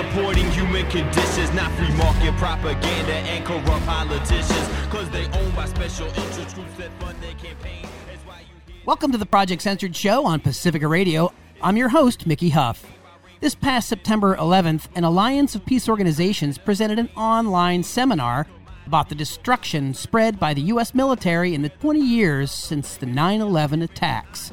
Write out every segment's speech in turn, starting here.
supporting human conditions, not free market propaganda and corrupt politicians. Cause they owned by special interest groups that fund their campaign. Welcome to the Project Censored Show on Pacifica Radio. I'm your host, Mickey Huff. This past September 11th, an Alliance of Peace Organizations presented an online seminar about the destruction spread by the U.S. military in the 20 years since the 9 11 attacks.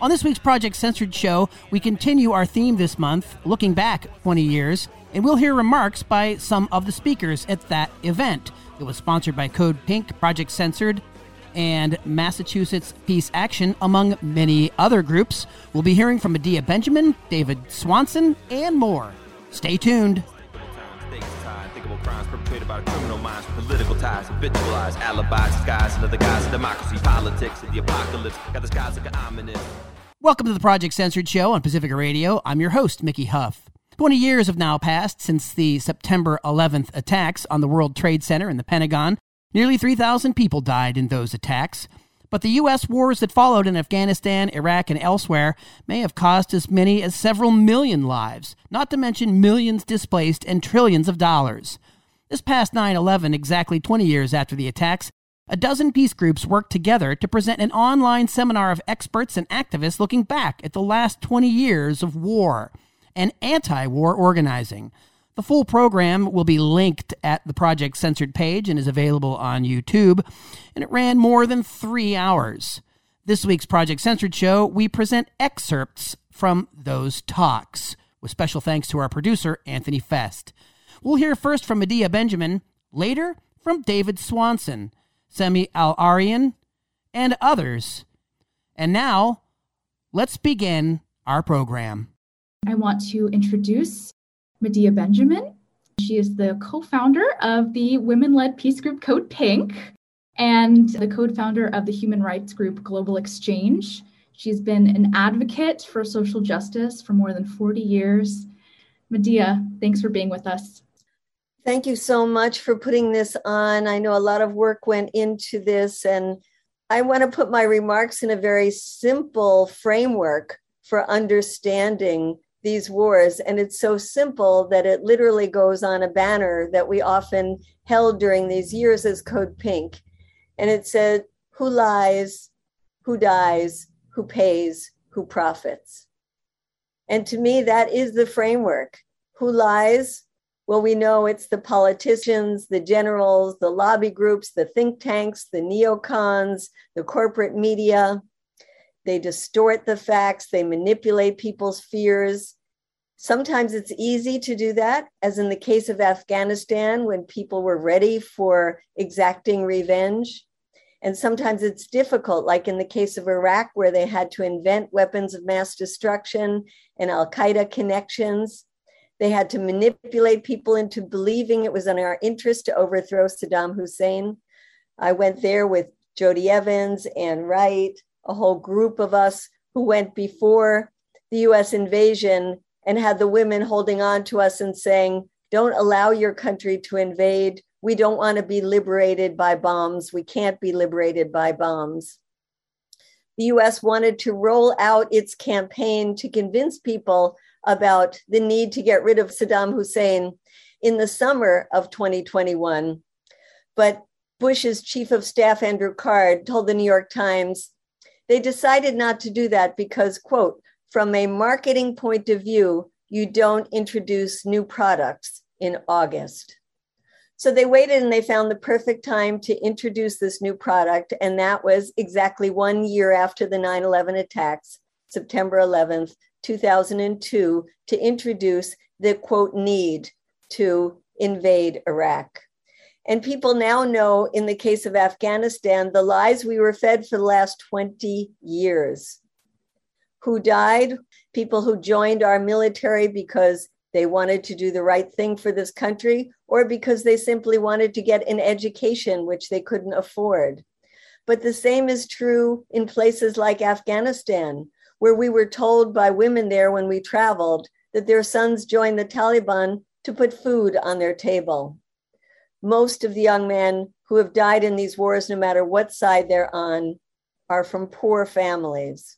On this week's Project Censored show, we continue our theme this month, looking back 20 years, and we'll hear remarks by some of the speakers at that event. It was sponsored by Code Pink, Project Censored, and Massachusetts Peace Action, among many other groups. We'll be hearing from Medea Benjamin, David Swanson, and more. Stay tuned. crimes perpetrated by criminal minds, political ties, guise of democracy, politics, and the apocalypse. Got the skies looking ominous. Welcome to the Project Censored Show on Pacifica Radio. I'm your host, Mickey Huff. 20 years have now passed since the September 11th attacks on the World Trade Center and the Pentagon. Nearly 3,000 people died in those attacks. But the U.S. wars that followed in Afghanistan, Iraq, and elsewhere may have cost as many as several million lives, not to mention millions displaced and trillions of dollars. This past 9 11, exactly 20 years after the attacks, a dozen peace groups worked together to present an online seminar of experts and activists looking back at the last 20 years of war and anti war organizing. The full program will be linked at the Project Censored page and is available on YouTube, and it ran more than three hours. This week's Project Censored show, we present excerpts from those talks, with special thanks to our producer, Anthony Fest. We'll hear first from Medea Benjamin, later from David Swanson, Sami Al Arian, and others. And now, let's begin our program. I want to introduce Medea Benjamin. She is the co founder of the women led peace group Code Pink and the co founder of the human rights group Global Exchange. She's been an advocate for social justice for more than 40 years. Medea, thanks for being with us. Thank you so much for putting this on. I know a lot of work went into this, and I want to put my remarks in a very simple framework for understanding these wars. And it's so simple that it literally goes on a banner that we often held during these years as Code Pink. And it said, Who lies, who dies, who pays, who profits. And to me, that is the framework. Who lies? Well, we know it's the politicians, the generals, the lobby groups, the think tanks, the neocons, the corporate media. They distort the facts, they manipulate people's fears. Sometimes it's easy to do that, as in the case of Afghanistan, when people were ready for exacting revenge. And sometimes it's difficult, like in the case of Iraq, where they had to invent weapons of mass destruction and Al Qaeda connections. They had to manipulate people into believing it was in our interest to overthrow Saddam Hussein. I went there with Jodie Evans and Wright a whole group of us who went before the US invasion and had the women holding on to us and saying, Don't allow your country to invade. We don't want to be liberated by bombs. We can't be liberated by bombs. The US wanted to roll out its campaign to convince people about the need to get rid of Saddam Hussein in the summer of 2021. But Bush's chief of staff, Andrew Card, told the New York Times they decided not to do that because, quote, from a marketing point of view, you don't introduce new products in August. So they waited and they found the perfect time to introduce this new product. And that was exactly one year after the 9 11 attacks, September 11th, 2002, to introduce the quote need to invade Iraq. And people now know, in the case of Afghanistan, the lies we were fed for the last 20 years. Who died? People who joined our military because they wanted to do the right thing for this country or because they simply wanted to get an education which they couldn't afford. But the same is true in places like Afghanistan, where we were told by women there when we traveled that their sons joined the Taliban to put food on their table most of the young men who have died in these wars, no matter what side they're on, are from poor families.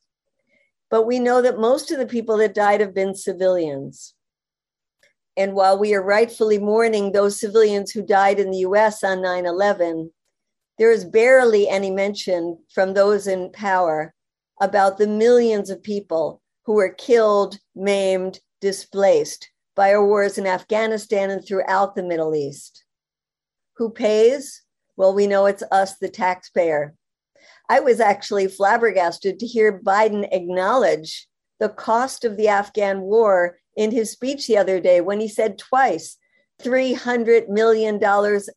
But we know that most of the people that died have been civilians. And while we are rightfully mourning those civilians who died in the US on 9 11, there is barely any mention from those in power about the millions of people who were killed, maimed, displaced by our wars in Afghanistan and throughout the Middle East. Who pays? Well, we know it's us, the taxpayer. I was actually flabbergasted to hear Biden acknowledge the cost of the Afghan war in his speech the other day when he said twice $300 million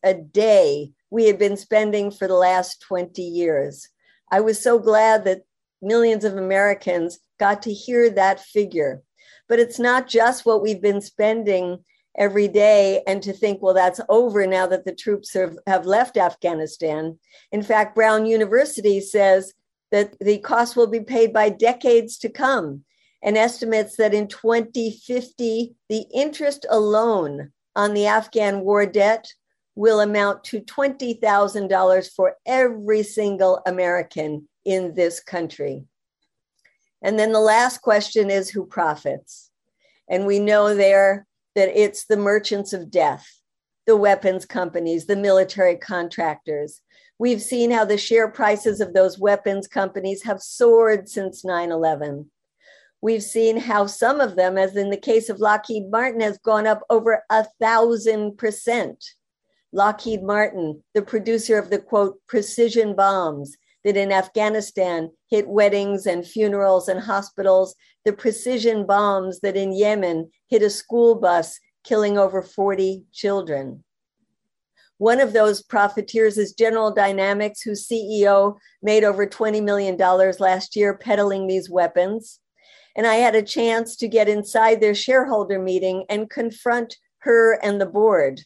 a day we had been spending for the last 20 years. I was so glad that millions of Americans got to hear that figure. But it's not just what we've been spending every day and to think, well, that's over now that the troops have, have left Afghanistan. In fact, Brown University says that the cost will be paid by decades to come and estimates that in 2050, the interest alone on the Afghan war debt will amount to $20,000 for every single American in this country. And then the last question is who profits? And we know there that it's the merchants of death, the weapons companies, the military contractors. We've seen how the share prices of those weapons companies have soared since 9 11. We've seen how some of them, as in the case of Lockheed Martin, has gone up over a thousand percent. Lockheed Martin, the producer of the quote, precision bombs that in Afghanistan hit weddings and funerals and hospitals, the precision bombs that in Yemen hit a school bus, killing over 40 children. One of those profiteers is General Dynamics, whose CEO made over $20 million last year peddling these weapons. And I had a chance to get inside their shareholder meeting and confront her and the board.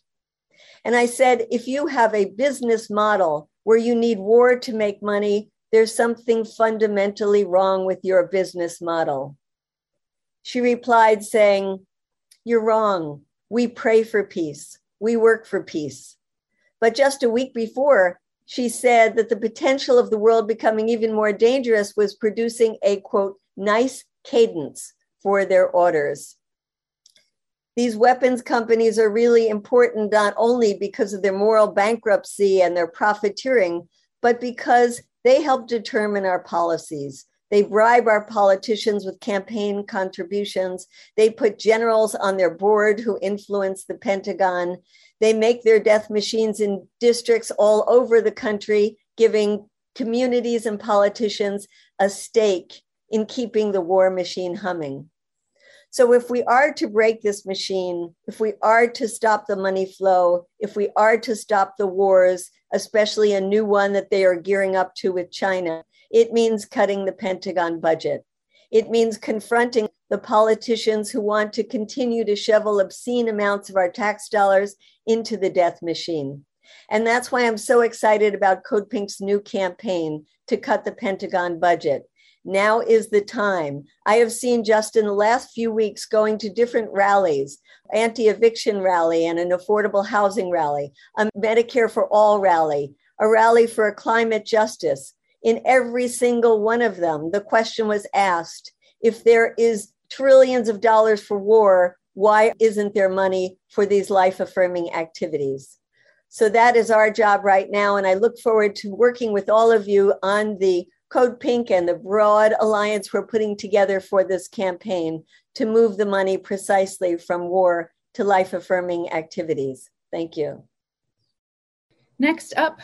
And I said, if you have a business model where you need war to make money, there's something fundamentally wrong with your business model. She replied, saying, You're wrong. We pray for peace. We work for peace. But just a week before, she said that the potential of the world becoming even more dangerous was producing a quote, nice cadence for their orders. These weapons companies are really important not only because of their moral bankruptcy and their profiteering, but because they help determine our policies. They bribe our politicians with campaign contributions. They put generals on their board who influence the Pentagon. They make their death machines in districts all over the country, giving communities and politicians a stake in keeping the war machine humming. So, if we are to break this machine, if we are to stop the money flow, if we are to stop the wars, especially a new one that they are gearing up to with China, it means cutting the Pentagon budget. It means confronting the politicians who want to continue to shovel obscene amounts of our tax dollars into the death machine. And that's why I'm so excited about Code Pink's new campaign to cut the Pentagon budget. Now is the time. I have seen just in the last few weeks going to different rallies anti eviction rally and an affordable housing rally, a Medicare for all rally, a rally for climate justice. In every single one of them, the question was asked if there is trillions of dollars for war, why isn't there money for these life affirming activities? So that is our job right now. And I look forward to working with all of you on the Code Pink and the broad alliance we're putting together for this campaign to move the money precisely from war to life affirming activities. Thank you. Next up,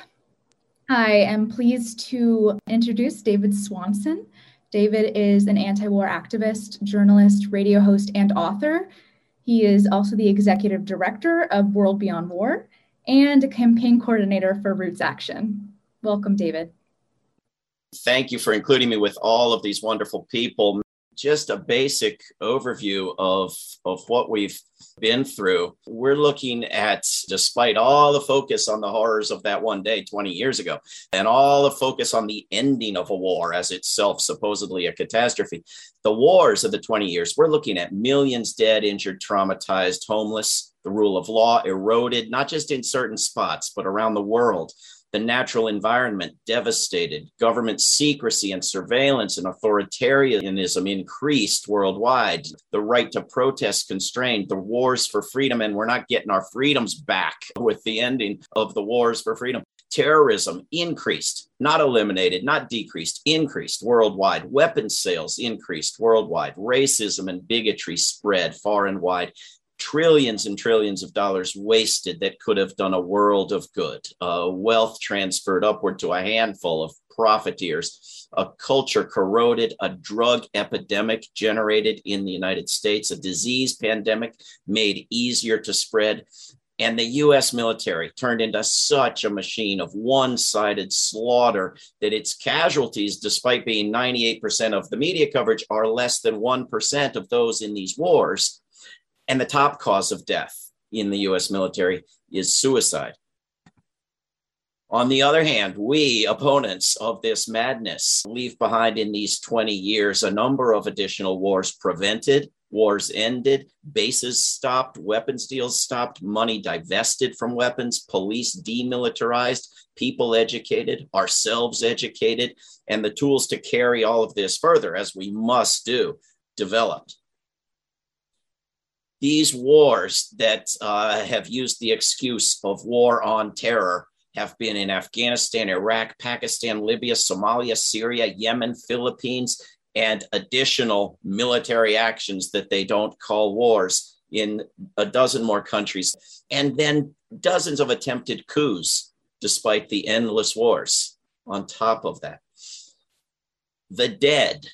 I am pleased to introduce David Swanson. David is an anti war activist, journalist, radio host, and author. He is also the executive director of World Beyond War and a campaign coordinator for Roots Action. Welcome, David thank you for including me with all of these wonderful people. Just a basic overview of, of what we've been through. We're looking at, despite all the focus on the horrors of that one day 20 years ago, and all the focus on the ending of a war as itself supposedly a catastrophe, the wars of the 20 years, we're looking at millions dead, injured, traumatized, homeless, the rule of law eroded, not just in certain spots, but around the world the natural environment devastated, government secrecy and surveillance and authoritarianism increased worldwide, the right to protest constrained, the wars for freedom, and we're not getting our freedoms back with the ending of the wars for freedom. Terrorism increased, not eliminated, not decreased, increased worldwide. Weapons sales increased worldwide. Racism and bigotry spread far and wide trillions and trillions of dollars wasted that could have done a world of good. Uh, wealth transferred upward to a handful of profiteers, a culture corroded, a drug epidemic generated in the United States, a disease pandemic made easier to spread. And the US military turned into such a machine of one sided slaughter that its casualties, despite being 98% of the media coverage, are less than 1% of those in these wars and the top cause of death in the US military is suicide. On the other hand, we, opponents of this madness, leave behind in these 20 years a number of additional wars prevented, wars ended, bases stopped, weapons deals stopped, money divested from weapons, police demilitarized, people educated, ourselves educated, and the tools to carry all of this further, as we must do, developed these wars that uh, have used the excuse of war on terror have been in Afghanistan, Iraq, Pakistan, Libya, Somalia, Syria, Yemen, Philippines, and additional military actions that they don't call wars in a dozen more countries, and then dozens of attempted coups despite the endless wars on top of that. The dead,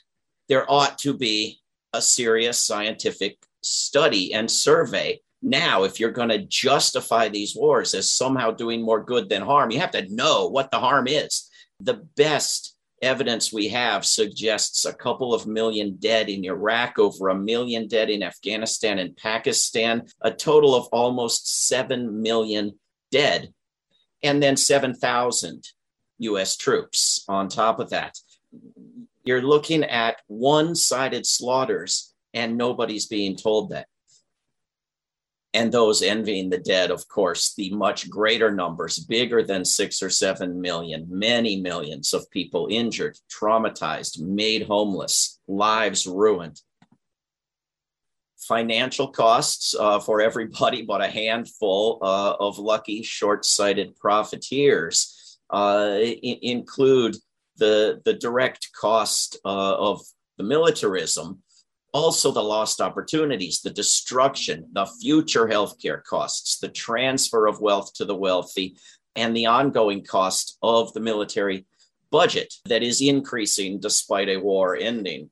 there ought to be a serious scientific study and survey now if you're going to justify these wars as somehow doing more good than harm you have to know what the harm is. The best evidence we have suggests a couple of million dead in iraq over a million dead in afghanistan and pakistan a total of almost 7 million dead and then 7000 us troops on top of that. You're looking at one-sided slaughters and nobody's being told that. And those envying the dead, of course, the much greater numbers, bigger than six or seven million, many millions of people injured, traumatized, made homeless, lives ruined. Financial costs uh, for everybody but a handful uh, of lucky, short sighted profiteers uh, I- include the, the direct cost uh, of the militarism also the lost opportunities, the destruction, the future healthcare costs, the transfer of wealth to the wealthy, and the ongoing cost of the military budget that is increasing despite a war ending.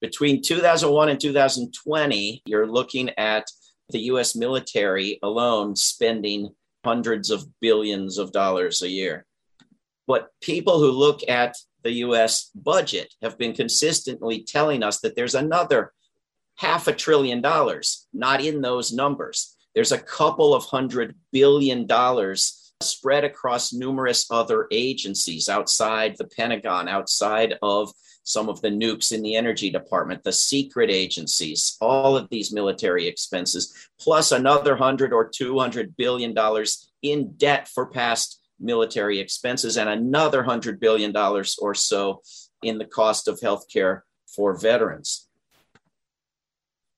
Between 2001 and 2020, you're looking at the US military alone spending hundreds of billions of dollars a year. But people who look at the US budget have been consistently telling us that there's another half a trillion dollars not in those numbers. There's a couple of hundred billion dollars spread across numerous other agencies outside the Pentagon, outside of some of the nukes in the energy department, the secret agencies, all of these military expenses, plus another hundred or two hundred billion dollars in debt for past military expenses and another $100 billion or so in the cost of healthcare for veterans.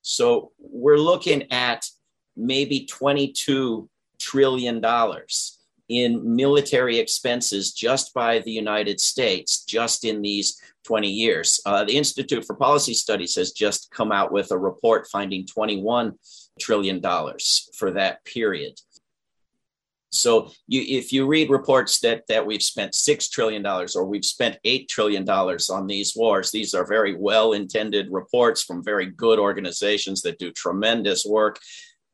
So we're looking at maybe $22 trillion in military expenses just by the United States, just in these 20 years. Uh, the Institute for Policy Studies has just come out with a report finding $21 trillion for that period. So you, if you read reports that that we've spent six trillion dollars or we've spent eight trillion dollars on these wars, these are very well-intended reports from very good organizations that do tremendous work,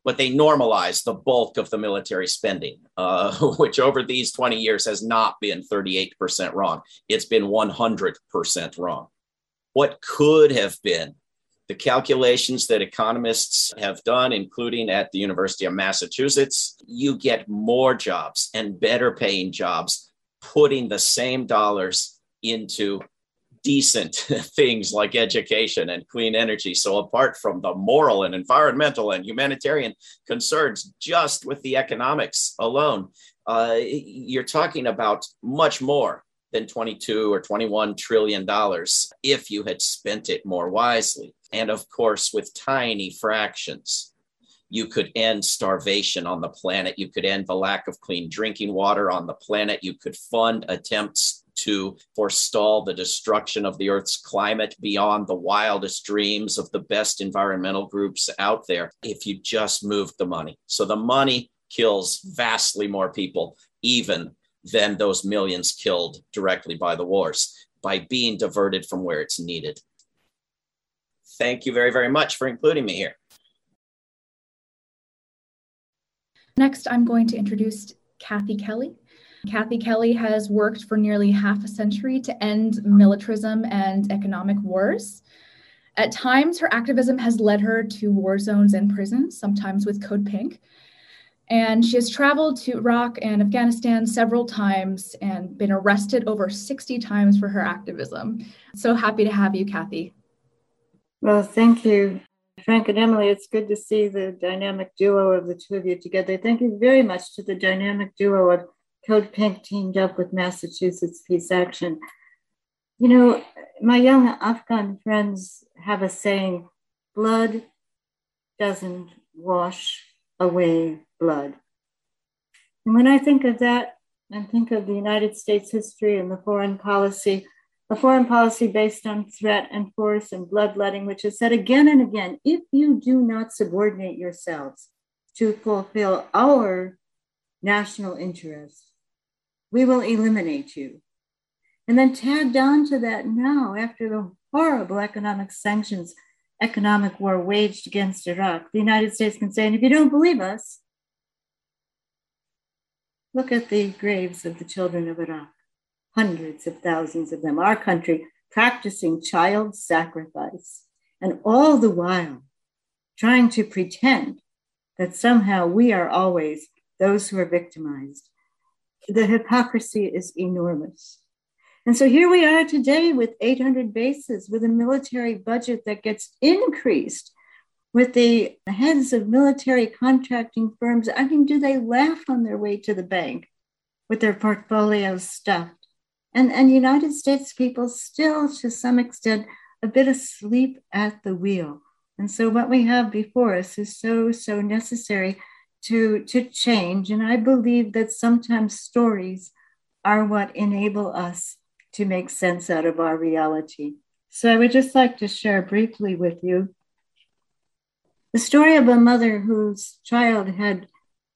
but they normalize the bulk of the military spending, uh, which over these 20 years has not been 38% wrong. It's been 100% wrong. What could have been the calculations that economists have done, including at the University of Massachusetts, you get more jobs and better paying jobs putting the same dollars into decent things like education and clean energy. So, apart from the moral and environmental and humanitarian concerns, just with the economics alone, uh, you're talking about much more than 22 or 21 trillion dollars if you had spent it more wisely. And of course, with tiny fractions, you could end starvation on the planet. You could end the lack of clean drinking water on the planet. You could fund attempts to forestall the destruction of the Earth's climate beyond the wildest dreams of the best environmental groups out there if you just moved the money. So the money kills vastly more people, even than those millions killed directly by the wars, by being diverted from where it's needed. Thank you very, very much for including me here. Next, I'm going to introduce Kathy Kelly. Kathy Kelly has worked for nearly half a century to end militarism and economic wars. At times, her activism has led her to war zones and prisons, sometimes with Code Pink. And she has traveled to Iraq and Afghanistan several times and been arrested over 60 times for her activism. So happy to have you, Kathy. Well, thank you, Frank and Emily. It's good to see the dynamic duo of the two of you together. Thank you very much to the dynamic duo of Code Pink teamed up with Massachusetts Peace Action. You know, my young Afghan friends have a saying blood doesn't wash away blood. And when I think of that and think of the United States history and the foreign policy, a foreign policy based on threat and force and bloodletting, which has said again and again if you do not subordinate yourselves to fulfill our national interests, we will eliminate you. And then tagged on to that now, after the horrible economic sanctions, economic war waged against Iraq, the United States can say, and if you don't believe us, Look at the graves of the children of Iraq, hundreds of thousands of them, our country practicing child sacrifice, and all the while trying to pretend that somehow we are always those who are victimized. The hypocrisy is enormous. And so here we are today with 800 bases, with a military budget that gets increased with the heads of military contracting firms. I mean, do they laugh on their way to the bank with their portfolios stuffed? And, and United States people still, to some extent, a bit asleep at the wheel. And so what we have before us is so, so necessary to, to change. And I believe that sometimes stories are what enable us to make sense out of our reality. So I would just like to share briefly with you the story of a mother whose child had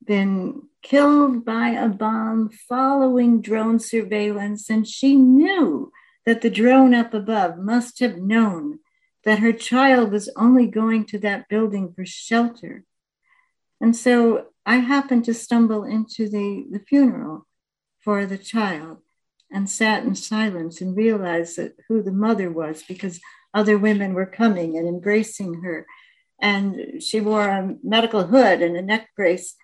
been killed by a bomb following drone surveillance, and she knew that the drone up above must have known that her child was only going to that building for shelter. And so I happened to stumble into the, the funeral for the child and sat in silence and realized that who the mother was because other women were coming and embracing her and she wore a medical hood and a neck brace.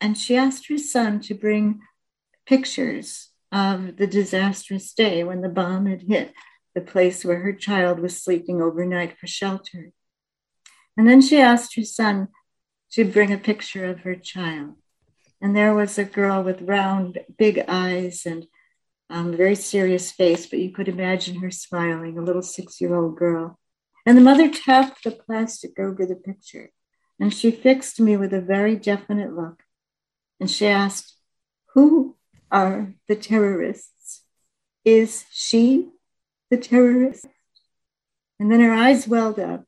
And she asked her son to bring pictures of the disastrous day when the bomb had hit the place where her child was sleeping overnight for shelter. And then she asked her son to bring a picture of her child. And there was a girl with round, big eyes and um, a very serious face, but you could imagine her smiling, a little six year old girl. And the mother tapped the plastic over the picture, and she fixed me with a very definite look. And she asked, Who are the terrorists? Is she the terrorist? And then her eyes welled up,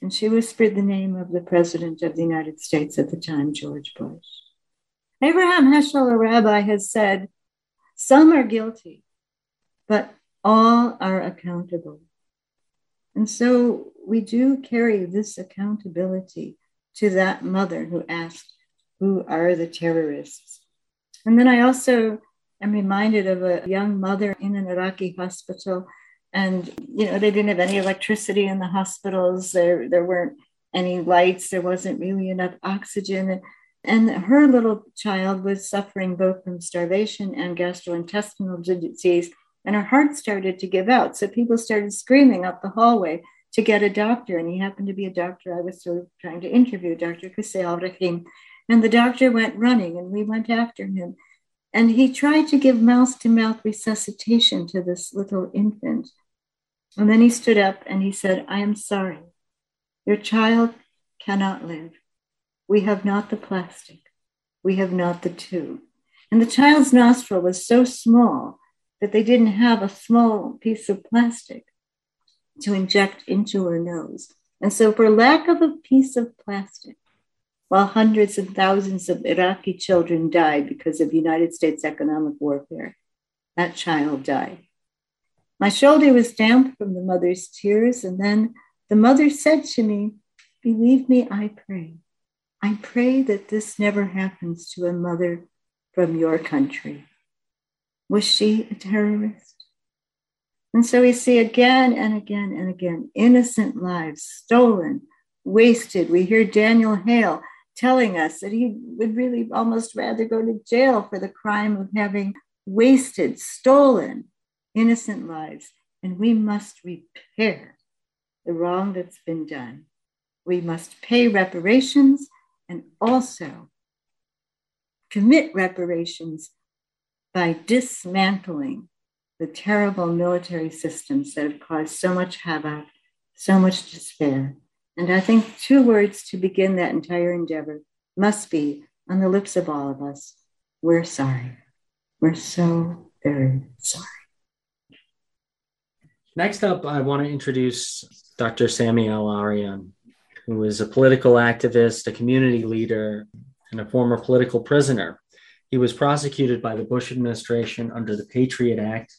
and she whispered the name of the President of the United States at the time, George Bush. Abraham Heschel, a rabbi, has said, Some are guilty, but all are accountable. And so we do carry this accountability to that mother who asked, Who are the terrorists? And then I also am reminded of a young mother in an Iraqi hospital. And, you know, they didn't have any electricity in the hospitals, there, there weren't any lights, there wasn't really enough oxygen. And her little child was suffering both from starvation and gastrointestinal disease and her heart started to give out. So people started screaming up the hallway to get a doctor. And he happened to be a doctor I was sort of trying to interview, Dr. Kusei Al Rahim. And the doctor went running and we went after him. And he tried to give mouth to mouth resuscitation to this little infant. And then he stood up and he said, I am sorry. Your child cannot live. We have not the plastic. We have not the tube. And the child's nostril was so small that they didn't have a small piece of plastic to inject into her nose. And so, for lack of a piece of plastic, while hundreds and thousands of Iraqi children died because of United States economic warfare, that child died. My shoulder was damp from the mother's tears, and then the mother said to me, Believe me, I pray. I pray that this never happens to a mother from your country. Was she a terrorist? And so we see again and again and again innocent lives stolen, wasted. We hear Daniel Hale telling us that he would really almost rather go to jail for the crime of having wasted, stolen innocent lives. And we must repair the wrong that's been done. We must pay reparations and also commit reparations by dismantling the terrible military systems that have caused so much havoc, so much despair. And I think two words to begin that entire endeavor must be on the lips of all of us we're sorry. We're so very sorry. Next up, I want to introduce Dr. Sami Al-Arian, who is a political activist, a community leader, and a former political prisoner. He was prosecuted by the Bush administration under the Patriot Act.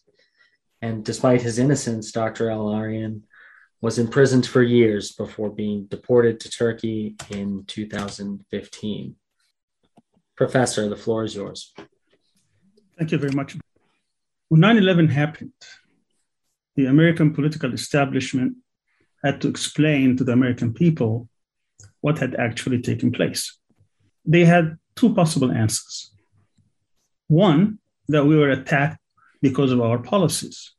And despite his innocence, Dr. Al-Arian was imprisoned for years before being deported to Turkey in 2015. Professor, the floor is yours. Thank you very much. When 9 11 happened, the American political establishment had to explain to the American people what had actually taken place. They had two possible answers. One, that we were attacked because of our policies.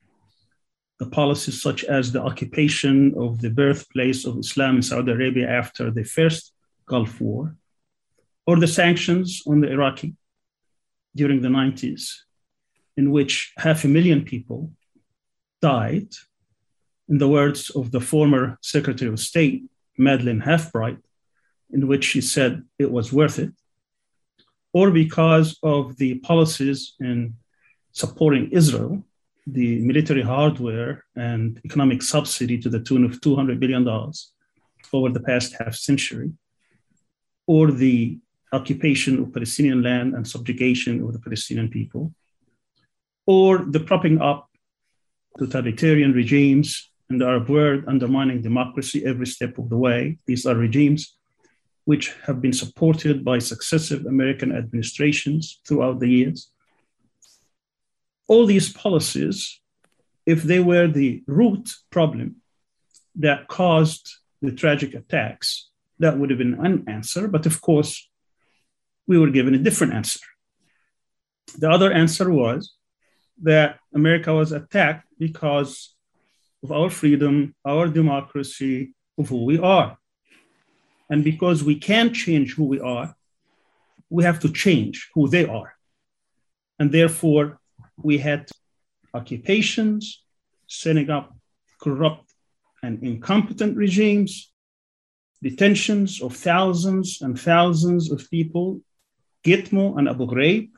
The policies such as the occupation of the birthplace of Islam in Saudi Arabia after the first Gulf War, or the sanctions on the Iraqi during the 90s, in which half a million people died. In the words of the former Secretary of State, Madeleine Halfbright, in which she said it was worth it or because of the policies in supporting Israel, the military hardware and economic subsidy to the tune of $200 billion over the past half century, or the occupation of Palestinian land and subjugation of the Palestinian people, or the propping up totalitarian regimes in the Arab world undermining democracy every step of the way. These are regimes which have been supported by successive American administrations throughout the years. All these policies, if they were the root problem that caused the tragic attacks, that would have been an answer. But of course, we were given a different answer. The other answer was that America was attacked because of our freedom, our democracy, of who we are. And because we can't change who we are, we have to change who they are. And therefore, we had occupations, setting up corrupt and incompetent regimes, detentions of thousands and thousands of people, Gitmo and Abu Ghraib,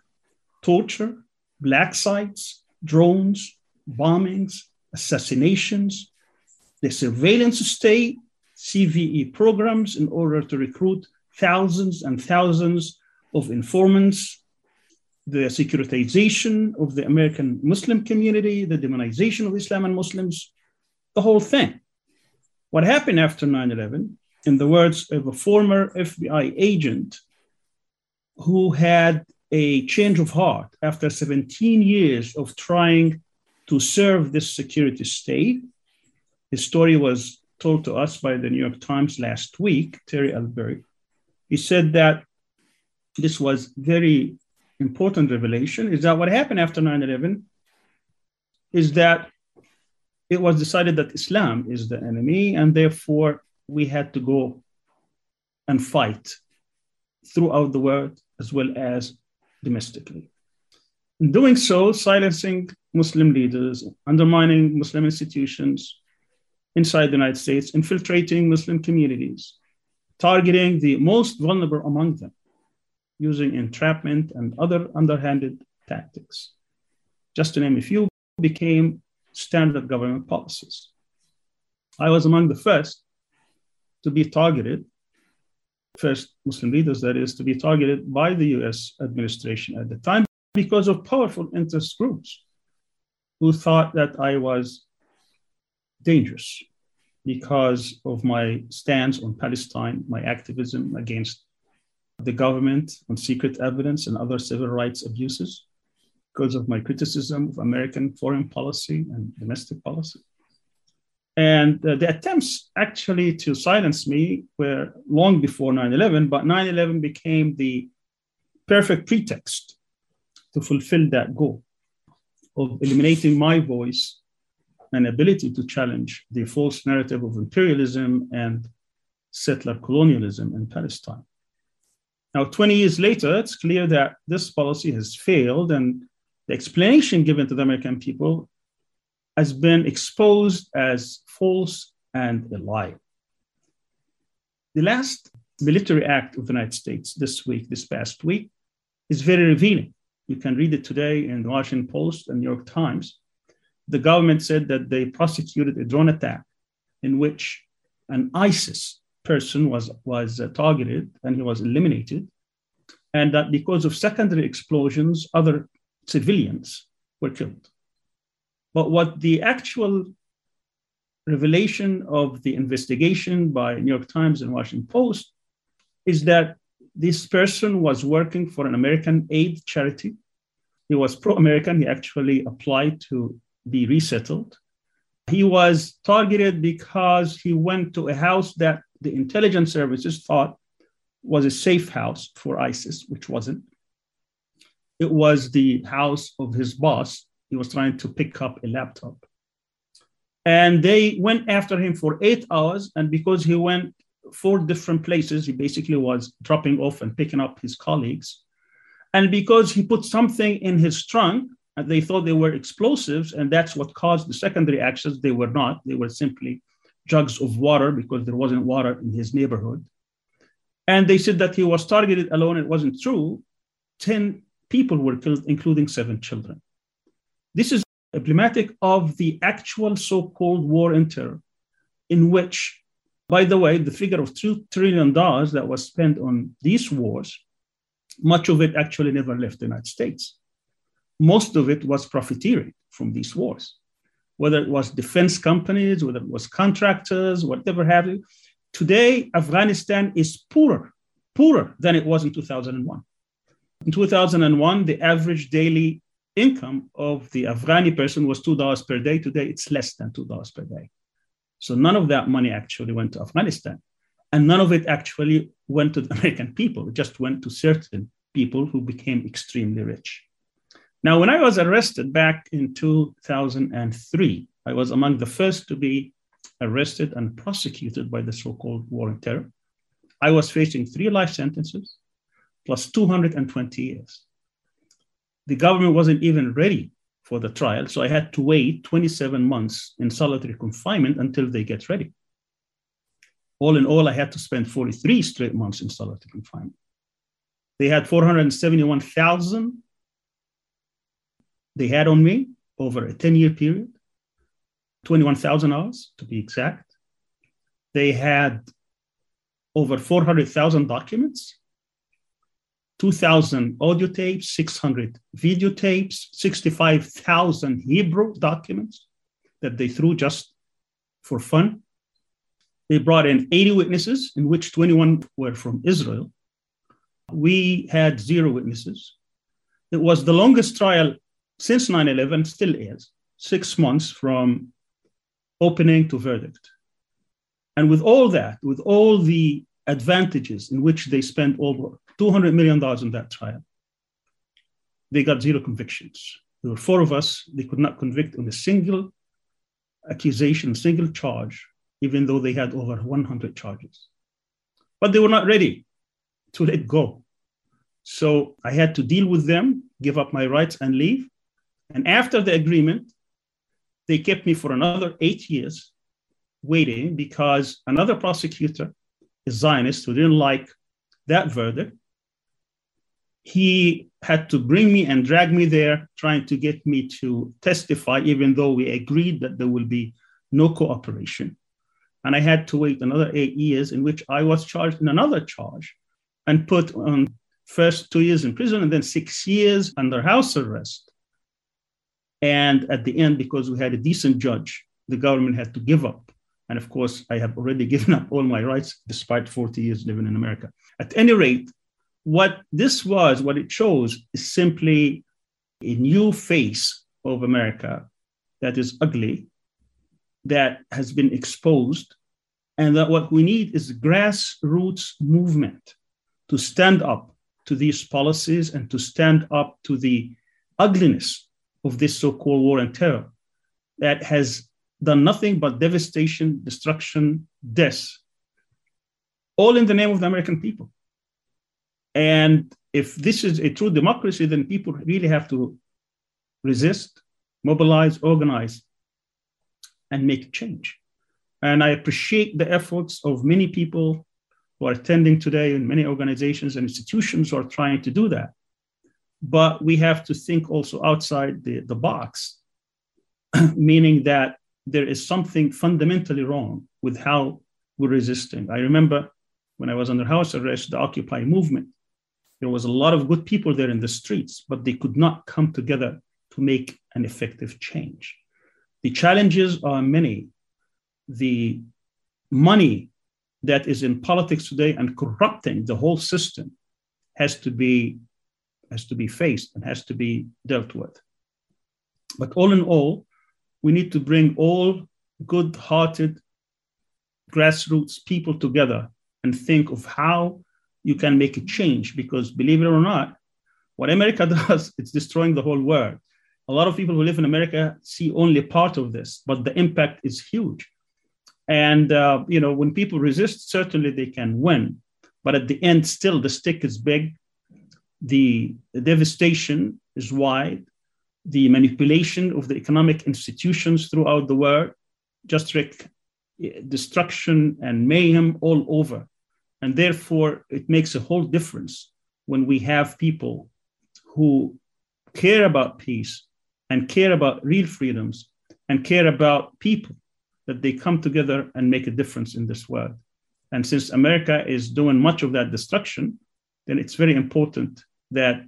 torture, black sites, drones, bombings, assassinations, the surveillance state CVE programs in order to recruit thousands and thousands of informants, the securitization of the American Muslim community, the demonization of Islam and Muslims, the whole thing. What happened after 9 11, in the words of a former FBI agent who had a change of heart after 17 years of trying to serve this security state, his story was told to us by the New York Times last week, Terry Albury. He said that this was very important revelation is that what happened after 9-11 is that it was decided that Islam is the enemy, and therefore we had to go and fight throughout the world as well as domestically. In doing so, silencing Muslim leaders, undermining Muslim institutions inside the United States, infiltrating Muslim communities, targeting the most vulnerable among them, using entrapment and other underhanded tactics. Just to name a few, became standard government policies. I was among the first to be targeted, first Muslim leaders, that is, to be targeted by the US administration at the time because of powerful interest groups who thought that I was dangerous because of my stance on Palestine, my activism against the government on secret evidence and other civil rights abuses, because of my criticism of American foreign policy and domestic policy. And uh, the attempts actually to silence me were long before 9 11, but 9 11 became the perfect pretext to fulfill that goal of eliminating my voice and ability to challenge the false narrative of imperialism and settler colonialism in Palestine. Now, 20 years later, it's clear that this policy has failed, and the explanation given to the American people has been exposed as false and a lie. The last military act of the United States this week, this past week, is very revealing. You can read it today in the Washington Post and New York Times. The government said that they prosecuted a drone attack in which an ISIS person was, was uh, targeted and he was eliminated. And that because of secondary explosions, other civilians were killed. But what the actual revelation of the investigation by New York Times and Washington Post is that this person was working for an American aid charity. He was pro American. He actually applied to be resettled. He was targeted because he went to a house that the intelligence services thought was a safe house for ISIS, which wasn't. It was the house of his boss, he was trying to pick up a laptop. And they went after him for eight hours. And because he went four different places, he basically was dropping off and picking up his colleagues. And because he put something in his trunk, and they thought they were explosives, and that's what caused the secondary actions. They were not, they were simply jugs of water because there wasn't water in his neighborhood. And they said that he was targeted alone. It wasn't true. 10 people were killed, including seven children. This is emblematic of the actual so called war in terror, in which, by the way, the figure of $2 trillion that was spent on these wars, much of it actually never left the United States. Most of it was profiteering from these wars, whether it was defense companies, whether it was contractors, whatever have you. Today, Afghanistan is poorer, poorer than it was in 2001. In 2001, the average daily income of the Afghani person was $2 per day. Today, it's less than $2 per day. So none of that money actually went to Afghanistan. And none of it actually went to the American people. It just went to certain people who became extremely rich. Now, when I was arrested back in 2003, I was among the first to be arrested and prosecuted by the so called war on terror. I was facing three life sentences plus 220 years the government wasn't even ready for the trial. So I had to wait 27 months in solitary confinement until they get ready. All in all, I had to spend 43 straight months in solitary confinement. They had 471,000 they had on me over a 10 year period, 21,000 hours to be exact. They had over 400,000 documents 2,000 audio tapes, 600 videotapes, 65,000 Hebrew documents that they threw just for fun. They brought in 80 witnesses, in which 21 were from Israel. We had zero witnesses. It was the longest trial since 9 11, still is, six months from opening to verdict. And with all that, with all the advantages in which they spent over $200 million in that trial. They got zero convictions. There were four of us. They could not convict on a single accusation, single charge, even though they had over 100 charges. But they were not ready to let go. So I had to deal with them give up my rights, and leave. And after the agreement, they kept me for another eight years waiting because another prosecutor, a Zionist who didn't like that verdict, he had to bring me and drag me there, trying to get me to testify, even though we agreed that there will be no cooperation. And I had to wait another eight years, in which I was charged in another charge and put on first two years in prison and then six years under house arrest. And at the end, because we had a decent judge, the government had to give up. And of course, I have already given up all my rights despite 40 years living in America. At any rate, what this was, what it shows, is simply a new face of America that is ugly, that has been exposed, and that what we need is grassroots movement to stand up to these policies and to stand up to the ugliness of this so called war and terror that has done nothing but devastation, destruction, death, all in the name of the American people. And if this is a true democracy, then people really have to resist, mobilize, organize, and make change. And I appreciate the efforts of many people who are attending today and many organizations and institutions who are trying to do that. But we have to think also outside the, the box, meaning that there is something fundamentally wrong with how we're resisting. I remember when I was under house arrest, the Occupy movement there was a lot of good people there in the streets, but they could not come together to make an effective change. The challenges are many. The money that is in politics today and corrupting the whole system has to be has to be faced and has to be dealt with. But all in all, we need to bring all good-hearted grassroots people together and think of how you can make a change because believe it or not, what America does, it's destroying the whole world. A lot of people who live in America see only part of this, but the impact is huge. And uh, you know, when people resist, certainly they can win, but at the end, still the stick is big, the, devastation is wide, the manipulation of the economic institutions throughout the world, just like eh, destruction and mayhem all over. And therefore, it makes a whole difference when we have people who care about peace and care about real freedoms and care about people, that they come together and make a difference in this world. And since America is doing much of that destruction, then it's very important that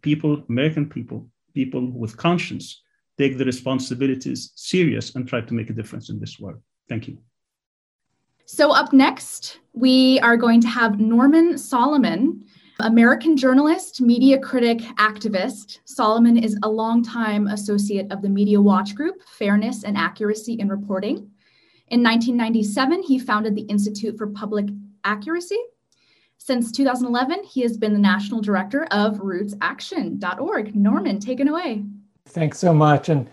people, American people, people with conscience, take the responsibilities serious and try to make a difference in this world. Thank you. So, up next, we are going to have Norman Solomon, American journalist, media critic, activist. Solomon is a longtime associate of the Media Watch Group, Fairness and Accuracy in Reporting. In 1997, he founded the Institute for Public Accuracy. Since 2011, he has been the national director of rootsaction.org. Norman, take it away. Thanks so much. And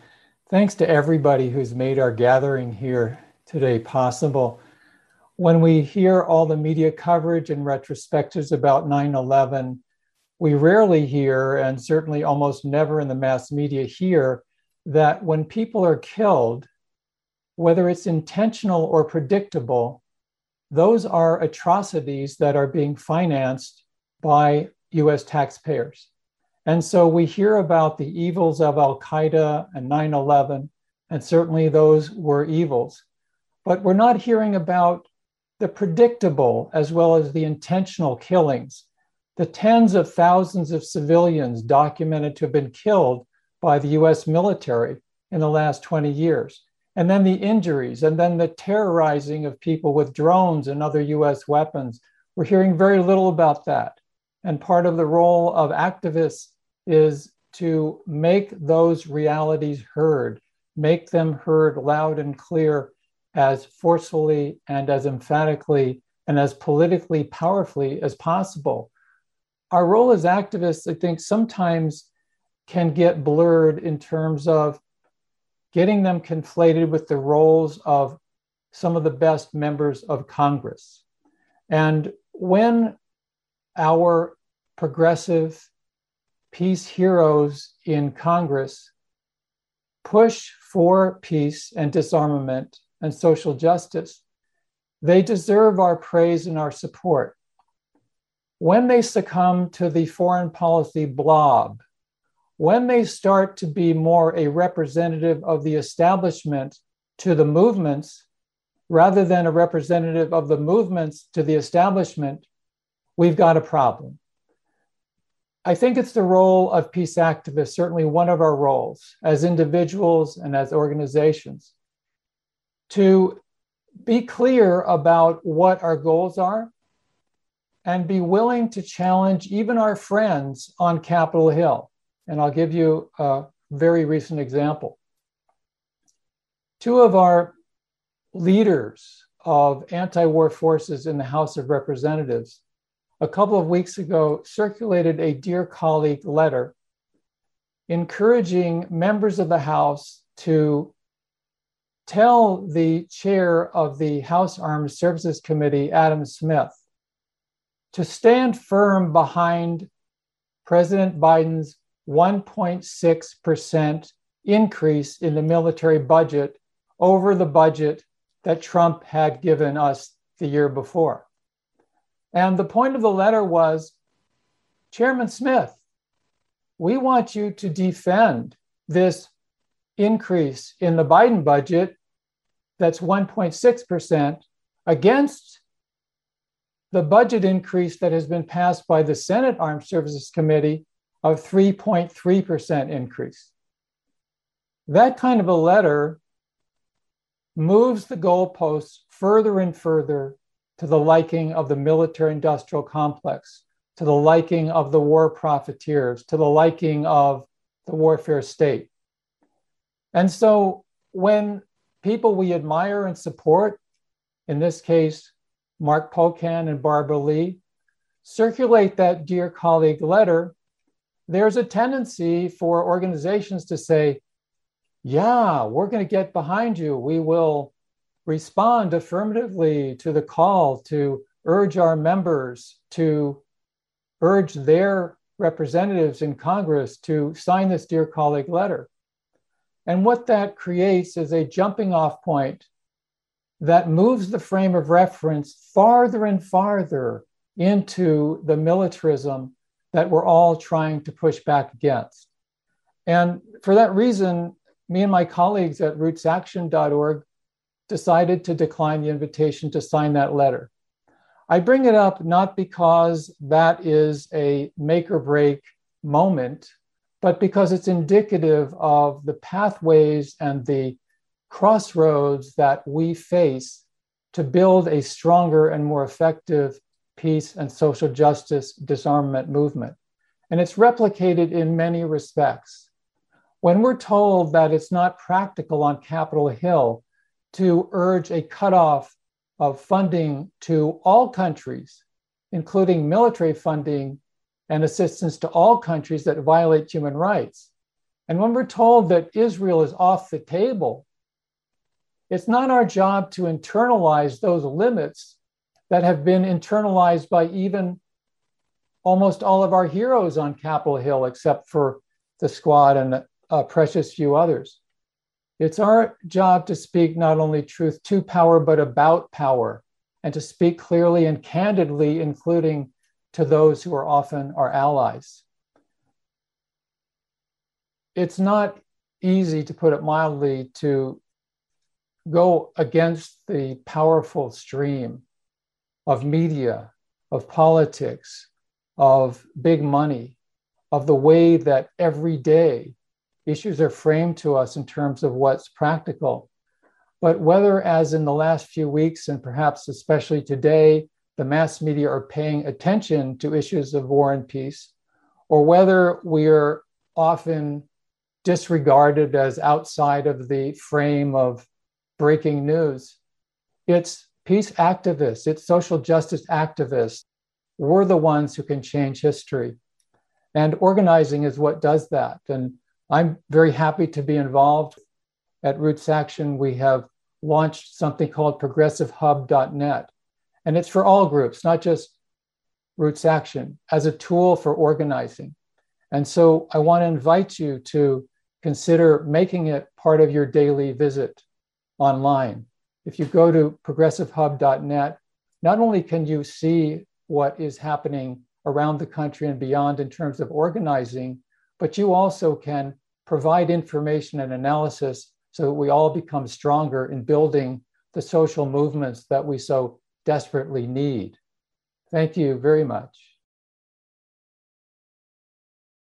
thanks to everybody who's made our gathering here today possible when we hear all the media coverage and retrospectives about 9 11, we rarely hear, and certainly almost never in the mass media hear, that when people are killed, whether it's intentional or predictable, those are atrocities that are being financed by US taxpayers. And so we hear about the evils of Al Qaeda and 9 11, and certainly those were evils. But we're not hearing about the predictable as well as the intentional killings, the tens of thousands of civilians documented to have been killed by the US military in the last 20 years, and then the injuries, and then the terrorizing of people with drones and other US weapons. We're hearing very little about that. And part of the role of activists is to make those realities heard, make them heard loud and clear as forcefully and as emphatically and as politically powerfully as possible. Our role as activists, I think, sometimes can get blurred in terms of getting them conflated with the roles of some of the best members of Congress. And when our progressive peace heroes in Congress push for peace and disarmament and social justice, they deserve our praise and our support. When they succumb to the foreign policy blob, when they start to be more a representative of the establishment to the movements rather than a representative of the movements to the establishment, we've got a problem. I think it's the role of peace activists, certainly one of our roles as individuals and as organizations, to be clear about what our goals are and be willing to challenge even our friends on Capitol Hill. And I'll give you a very recent example. Two of our leaders of anti war forces in the House of Representatives a couple of weeks ago circulated a Dear Colleague letter encouraging members of the House to tell the chair of the House Armed Services Committee, Adam Smith, to stand firm behind President Biden's 1.6% increase in the military budget over the budget that Trump had given us the year before. And the point of the letter was Chairman Smith, we want you to defend this increase in the Biden budget that's 1.6% against the budget increase that has been passed by the Senate Armed Services Committee of 3.3% increase. That kind of a letter moves the goalposts further and further to the liking of the military industrial complex, to the liking of the war profiteers, to the liking of the warfare state. And so when people we admire and support, in this case, Mark Pocan and Barbara Lee, circulate that dear colleague letter, there's a tendency for organizations to say, yeah, we're going to get behind you. We will respond affirmatively to the call to urge our members to urge their representatives in Congress to sign this Dear Colleague letter. And what that creates is a jumping off point that moves the frame of reference farther and farther into the militarism that we're all trying to push back against. And for that reason, me and my colleagues at rootsaction.org decided to decline the invitation to sign that letter. I bring it up not because that is a make or break moment, but because it's indicative of the pathways and the crossroads that we face to build a stronger and more effective peace and social justice disarmament movement. And it's replicated in many respects. When we're told that it's not practical on Capitol Hill to urge a cutoff of funding to all countries, including military funding and assistance to all countries that violate human rights. And when we're told that Israel is off the table, it's not our job to internalize those limits that have been internalized by even almost all of our heroes on Capitol Hill, except for the squad and a precious few others. It's our job to speak not only truth to power, but about power, and to speak clearly and candidly, including to those who are often our allies. It's not easy, to put it mildly, to go against the powerful stream of media, of politics, of big money, of the way that every day issues are framed to us in terms of what's practical. But whether, as in the last few weeks, and perhaps especially today, the mass media are paying attention to issues of war and peace, or whether we're often disregarded as outside of the frame of breaking news, it's peace activists, it's social justice activists. We're the ones who can change history. And organizing is what does that. And I'm very happy to be involved. At Roots Action, we have launched something called progressivehub.net. And it's for all groups, not just Roots Action, as a tool for organizing. And so I want to invite you to consider making it part of your daily visit online. If you go to progressivehub.net, not only can you see what is happening around the country and beyond in terms of organizing, but you also can provide information and analysis so that we all become stronger in building the social movements that we so desperately need. Thank you very much.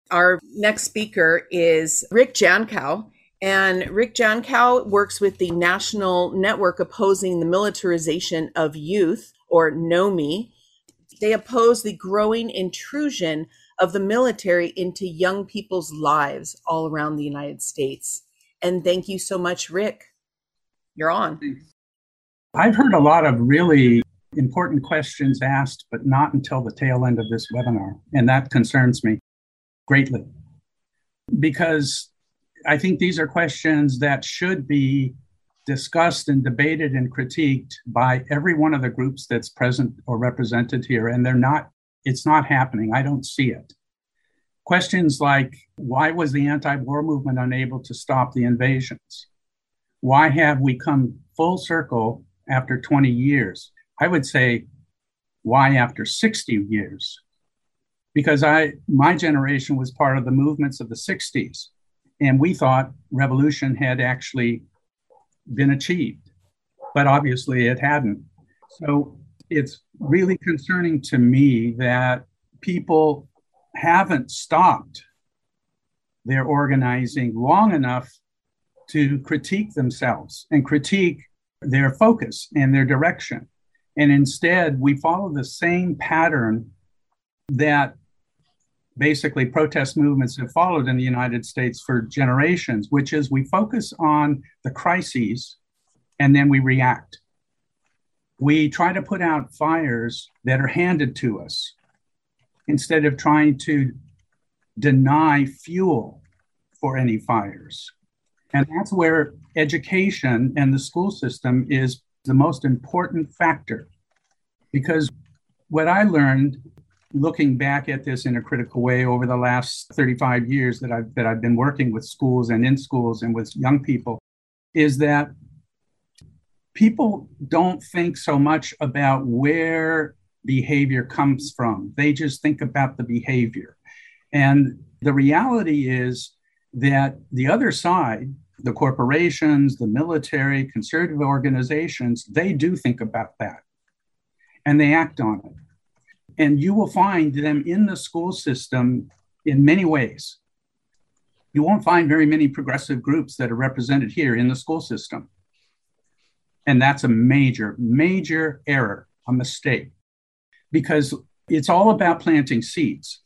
Our next speaker is Rick Jahnkow. And Rick Jahnkow works with the National Network Opposing the Militarization of Youth, or NNOMY. They oppose the growing intrusion of the military into young people's lives all around the United States. And thank you so much, Rick. You're on. I've heard a lot of really important questions asked, but not until the tail end of this webinar. And that concerns me greatly because I think these are questions that should be discussed and debated and critiqued by every one of the groups that's present or represented here. And they're not, it's not happening. I don't see it. Questions like why was the anti war movement unable to stop the invasions? Why have we come full circle after 20 years? I would say, why after 60 years? Because I, my generation was part of the movements of the 60s, and we thought revolution had actually been achieved, but obviously it hadn't. So it's really concerning to me that people haven't stopped their organizing long enough to critique themselves and critique their focus and their direction. And instead, we follow the same pattern that basically protest movements have followed in the United States for generations, which is we focus on the crises and then we react. We try to put out fires that are handed to us instead of trying to deny fuel for any fires. And that's where education and the school system is the most important factor. Because what I learned looking back at this in a critical way over the last 35 years that I've, that I've been working with schools and in schools and with young people is that people don't think so much about where behavior comes from. They just think about the behavior. And the reality is that the other side, the corporations, the military, conservative organizations, they do think about that and they act on it. And you will find them in the school system in many ways. You won't find very many progressive groups that are represented here in the school system. And that's a major, major error, a mistake because it's all about planting seeds.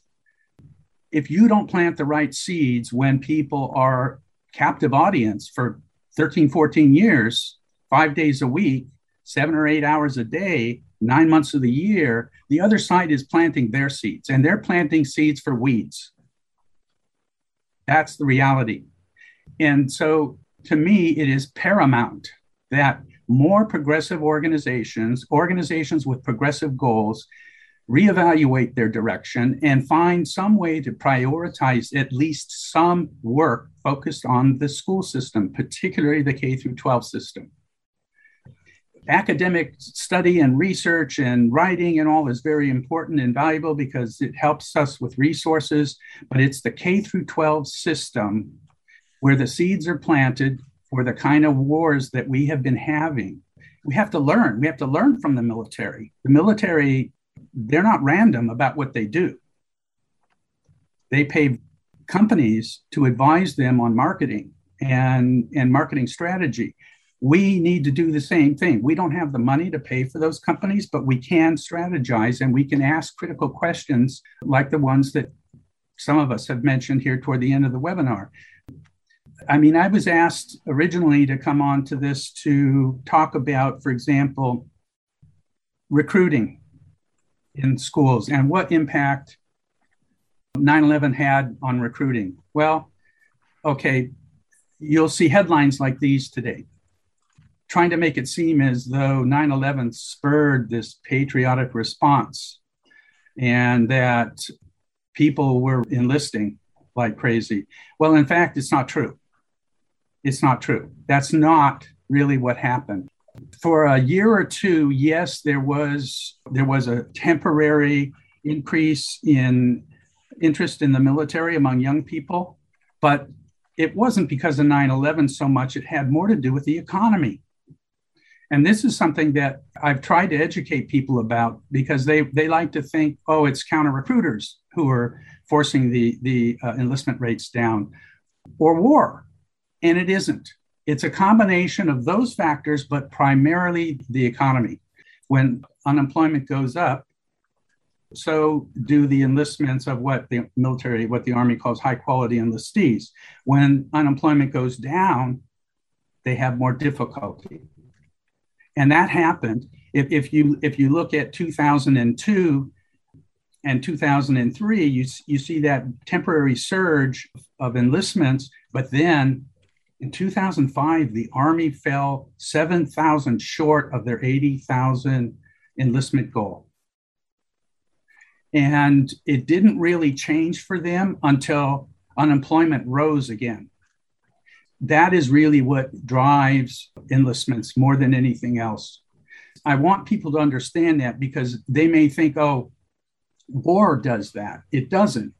If you don't plant the right seeds when people are captive audience for 13, 14 years, five days a week, seven or eight hours a day, nine months of the year, the other side is planting their seeds and they're planting seeds for weeds. That's the reality. And so to me, it is paramount that more progressive organizations, organizations with progressive goals, reevaluate their direction and find some way to prioritize at least some work focused on the school system, particularly the K through 12 system. Academic study and research and writing and all is very important and valuable because it helps us with resources, but it's the K through 12 system where the seeds are planted for the kind of wars that we have been having. We have to learn. We have to learn from the military. The military, they're not random about what they do. They pay companies to advise them on marketing and, and marketing strategy. We need to do the same thing. We don't have the money to pay for those companies, but we can strategize and we can ask critical questions like the ones that some of us have mentioned here toward the end of the webinar. I mean, I was asked originally to come on to this to talk about, for example, recruiting in schools and what impact 9 11 had on recruiting. Well, okay, you'll see headlines like these today, trying to make it seem as though 9 11 spurred this patriotic response and that people were enlisting like crazy. Well, in fact, it's not true. It's not true. That's not really what happened. For a year or two, yes, there was there was a temporary increase in interest in the military among young people, but it wasn't because of 9/11 so much. It had more to do with the economy. And this is something that I've tried to educate people about because they, they like to think, oh, it's counter recruiters who are forcing the, the uh, enlistment rates down or war. And it isn't. It's a combination of those factors, but primarily the economy. When unemployment goes up, so do the enlistments of what the military, what the Army calls high quality enlistees. When unemployment goes down, they have more difficulty and that happened. If, if you if you look at 2002 and 2003, you you see that temporary surge of enlistments, but then in 2005, the Army fell 7,000 short of their 80,000 enlistment goal. And it didn't really change for them until unemployment rose again that is really what drives enlistments more than anything else. I want people to understand that because they may think, oh, war does that. It doesn't.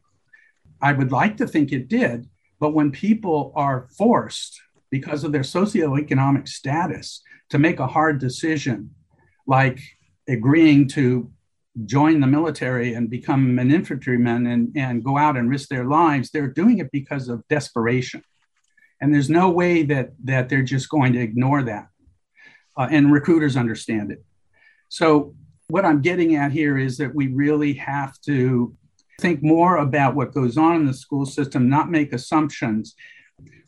I would like to think it did, but when people are forced because of their socioeconomic status to make a hard decision, like agreeing to join the military and become an infantryman and, and go out and risk their lives, they're doing it because of desperation and there's no way that that they're just going to ignore that uh, and recruiters understand it. So what i'm getting at here is that we really have to think more about what goes on in the school system not make assumptions.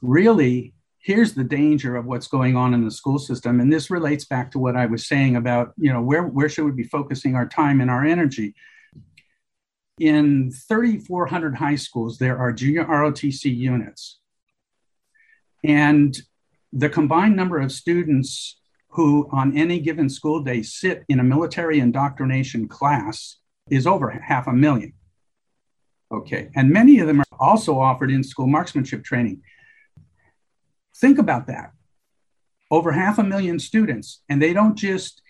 Really here's the danger of what's going on in the school system and this relates back to what i was saying about you know where, where should we be focusing our time and our energy? In 3400 high schools there are junior rotc units and the combined number of students who, on any given school day, sit in a military indoctrination class is over half a million. Okay. And many of them are also offered in school marksmanship training. Think about that. Over half a million students, and they don't just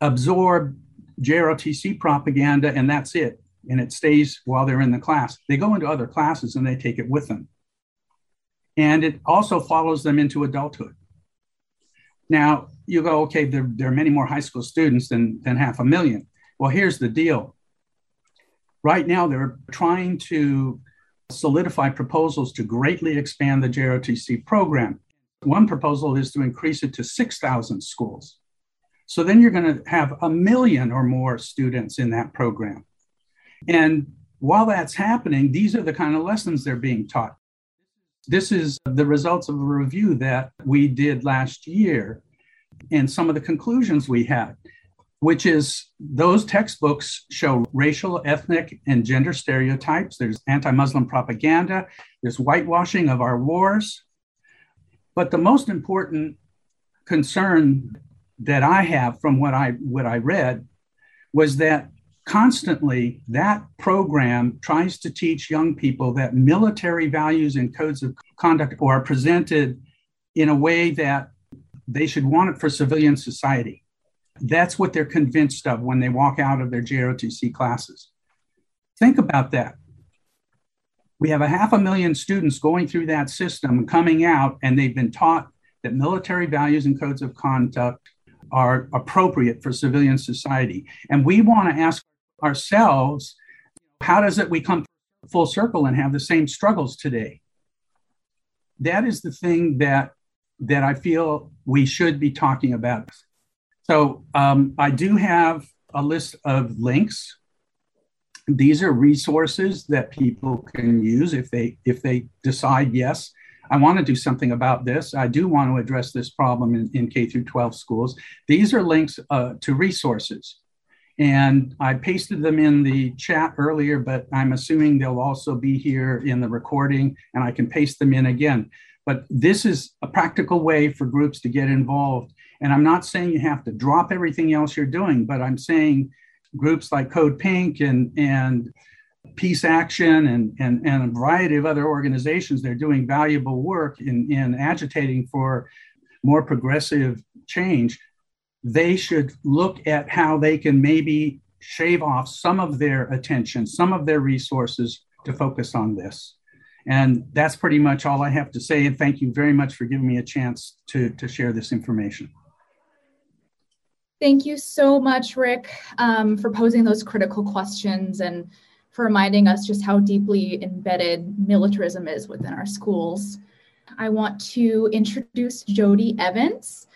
absorb JROTC propaganda and that's it, and it stays while they're in the class. They go into other classes and they take it with them and it also follows them into adulthood. Now, you go, okay, there, there are many more high school students than, than half a million. Well, here's the deal. Right now, they're trying to solidify proposals to greatly expand the JROTC program. One proposal is to increase it to 6,000 schools. So then you're going to have a million or more students in that program. And while that's happening, these are the kind of lessons they're being taught. This is the results of a review that we did last year and some of the conclusions we had, which is those textbooks show racial, ethnic, and gender stereotypes. There's anti Muslim propaganda, there's whitewashing of our wars. But the most important concern that I have from what I, what I read was that constantly that program tries to teach young people that military values and codes of conduct are presented in a way that they should want it for civilian society. That's what they're convinced of when they walk out of their JROTC classes. Think about that. We have a half a million students going through that system coming out, and they've been taught that military values and codes of conduct are appropriate for civilian society. And we want to ask ourselves, how does it we come full circle and have the same struggles today? That is the thing that that I feel we should be talking about. So um, I do have a list of links. These are resources that people can use if they if they decide yes, I want to do something about this. I do want to address this problem in, in K through 12 schools. These are links uh, to resources. And I pasted them in the chat earlier, but I'm assuming they'll also be here in the recording and I can paste them in again. But this is a practical way for groups to get involved. And I'm not saying you have to drop everything else you're doing, but I'm saying groups like Code Pink and, and Peace Action and, and, and a variety of other organizations. They're doing valuable work in, in agitating for more progressive change. They should look at how they can maybe shave off some of their attention, some of their resources to focus on this. And that's pretty much all I have to say. And thank you very much for giving me a chance to, to share this information. Thank you so much, Rick, um, for posing those critical questions and for reminding us just how deeply embedded militarism is within our schools. I want to introduce Jodie Evans.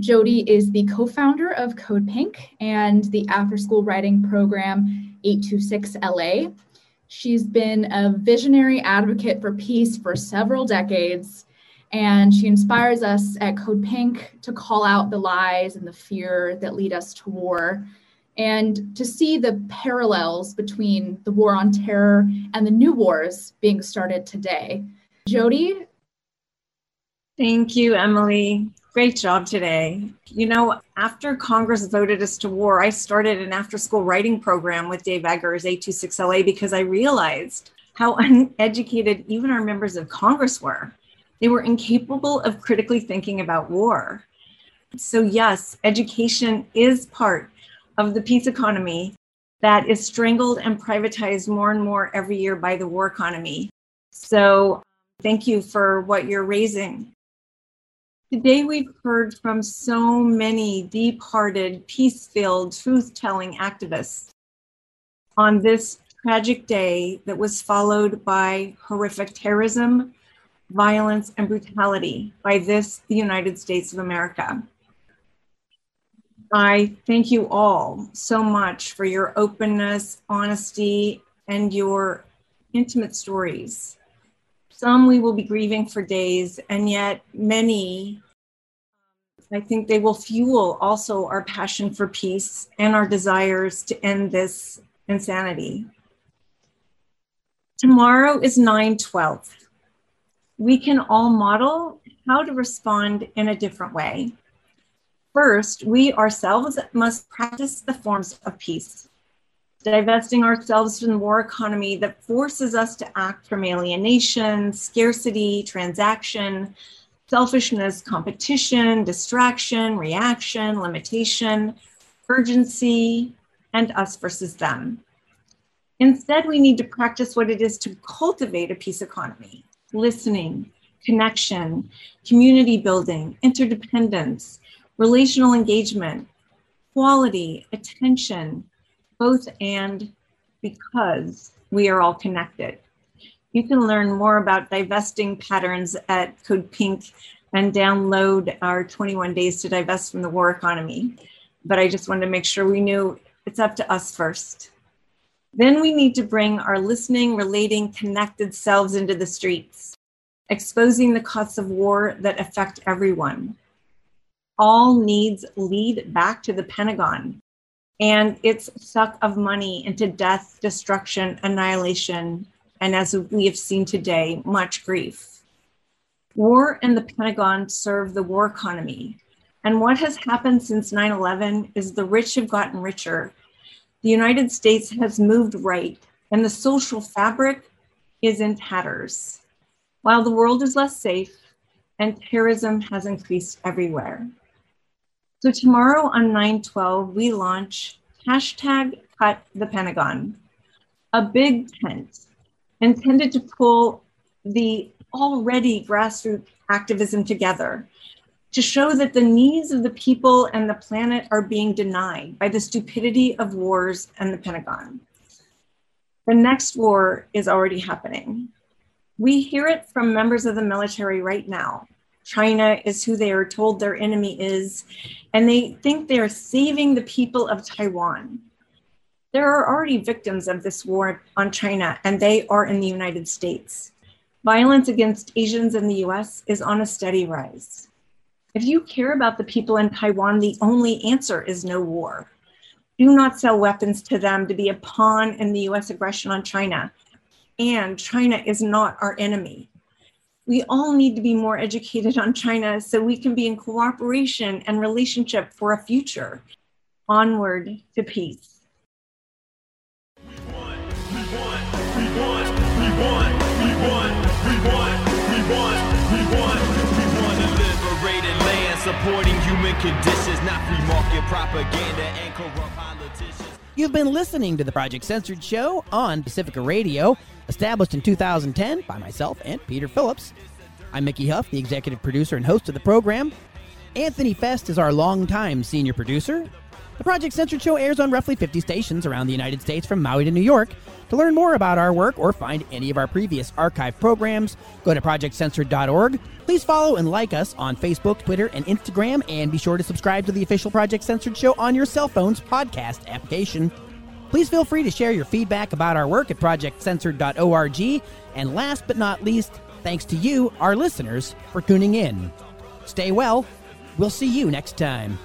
Jodie is the co founder of Code Pink and the after school writing program 826 LA. She's been a visionary advocate for peace for several decades, and she inspires us at Code Pink to call out the lies and the fear that lead us to war and to see the parallels between the war on terror and the new wars being started today. Jodie? Thank you, Emily. Great job today. You know, after Congress voted us to war, I started an after school writing program with Dave Eggers, 826LA, because I realized how uneducated even our members of Congress were. They were incapable of critically thinking about war. So, yes, education is part of the peace economy that is strangled and privatized more and more every year by the war economy. So, thank you for what you're raising. Today, we've heard from so many deep hearted, peace filled, truth telling activists on this tragic day that was followed by horrific terrorism, violence, and brutality by this, the United States of America. I thank you all so much for your openness, honesty, and your intimate stories. Some we will be grieving for days, and yet many, I think they will fuel also our passion for peace and our desires to end this insanity. Tomorrow is 9 12. We can all model how to respond in a different way. First, we ourselves must practice the forms of peace, divesting ourselves from the war economy that forces us to act from alienation, scarcity, transaction, selfishness, competition, distraction, reaction, limitation, urgency, and us versus them. Instead, we need to practice what it is to cultivate a peace economy listening, connection, community building, interdependence, relational engagement, quality, attention, both and because we are all connected. You can learn more about divesting patterns at Code Pink and download our 21 days to divest from the war economy. But I just wanted to make sure we knew it's up to us first. Then we need to bring our listening, relating, connected selves into the streets, exposing the costs of war that affect everyone all needs lead back to the Pentagon and its suck of money into death, destruction, annihilation, and as we have seen today, much grief. War and the Pentagon serve the war economy. And what has happened since 9 11 is the rich have gotten richer. The United States has moved right, and the social fabric is in tatters, while the world is less safe and terrorism has increased everywhere. So tomorrow on 912, we launch hashtag cut the Pentagon, a big tent intended to pull the already grassroots activism together to show that the needs of the people and the planet are being denied by the stupidity of wars and the Pentagon. The next war is already happening. We hear it from members of the military right now China is who they are told their enemy is, and they think they are saving the people of Taiwan. There are already victims of this war on China, and they are in the United States. Violence against Asians in the US is on a steady rise. If you care about the people in Taiwan, the only answer is no war. Do not sell weapons to them to be a pawn in the US aggression on China. And China is not our enemy we all need to be more educated on China so we can be in cooperation and relationship for a future. Onward to peace. Supporting human conditions, not free market propaganda and corrupt politicians. You've been listening to the Project Censored Show on Pacifica Radio, established in 2010 by myself and Peter Phillips. I'm Mickey Huff, the executive producer and host of the program. Anthony Fest is our longtime senior producer. The Project Censored Show airs on roughly 50 stations around the United States from Maui to New York. To learn more about our work or find any of our previous archive programs, go to projectcensored.org. Please follow and like us on Facebook, Twitter, and Instagram, and be sure to subscribe to the official Project Censored Show on your cell phone's podcast application. Please feel free to share your feedback about our work at projectcensored.org. And last but not least, thanks to you, our listeners, for tuning in. Stay well. We'll see you next time.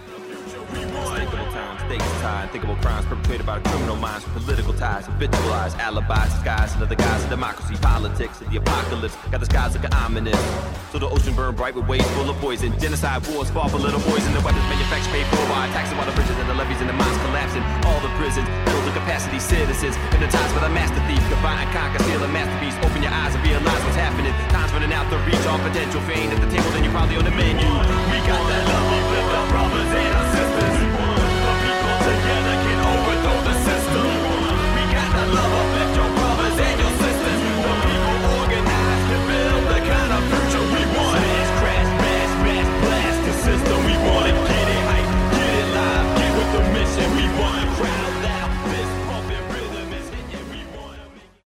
Times, stakes tied, thinkable crimes perpetrated by the criminal minds, political ties, habitualized alibis, under the guise of democracy, politics, and the apocalypse. Got the skies looking ominous. So the ocean burned bright with waves full of poison. Genocide wars fought for little boys, and the weapons manufactured paid for by taxing while the bridges and the levees and the mines collapsing. All the prisons filled with capacity citizens, hypnotized by the master thief. Combine, conquer, steal a masterpiece. Open your eyes and realize what's happening. Time's running out to reach all potential. fame at the table, then you're probably on the menu. We got that love, we the brothers and together.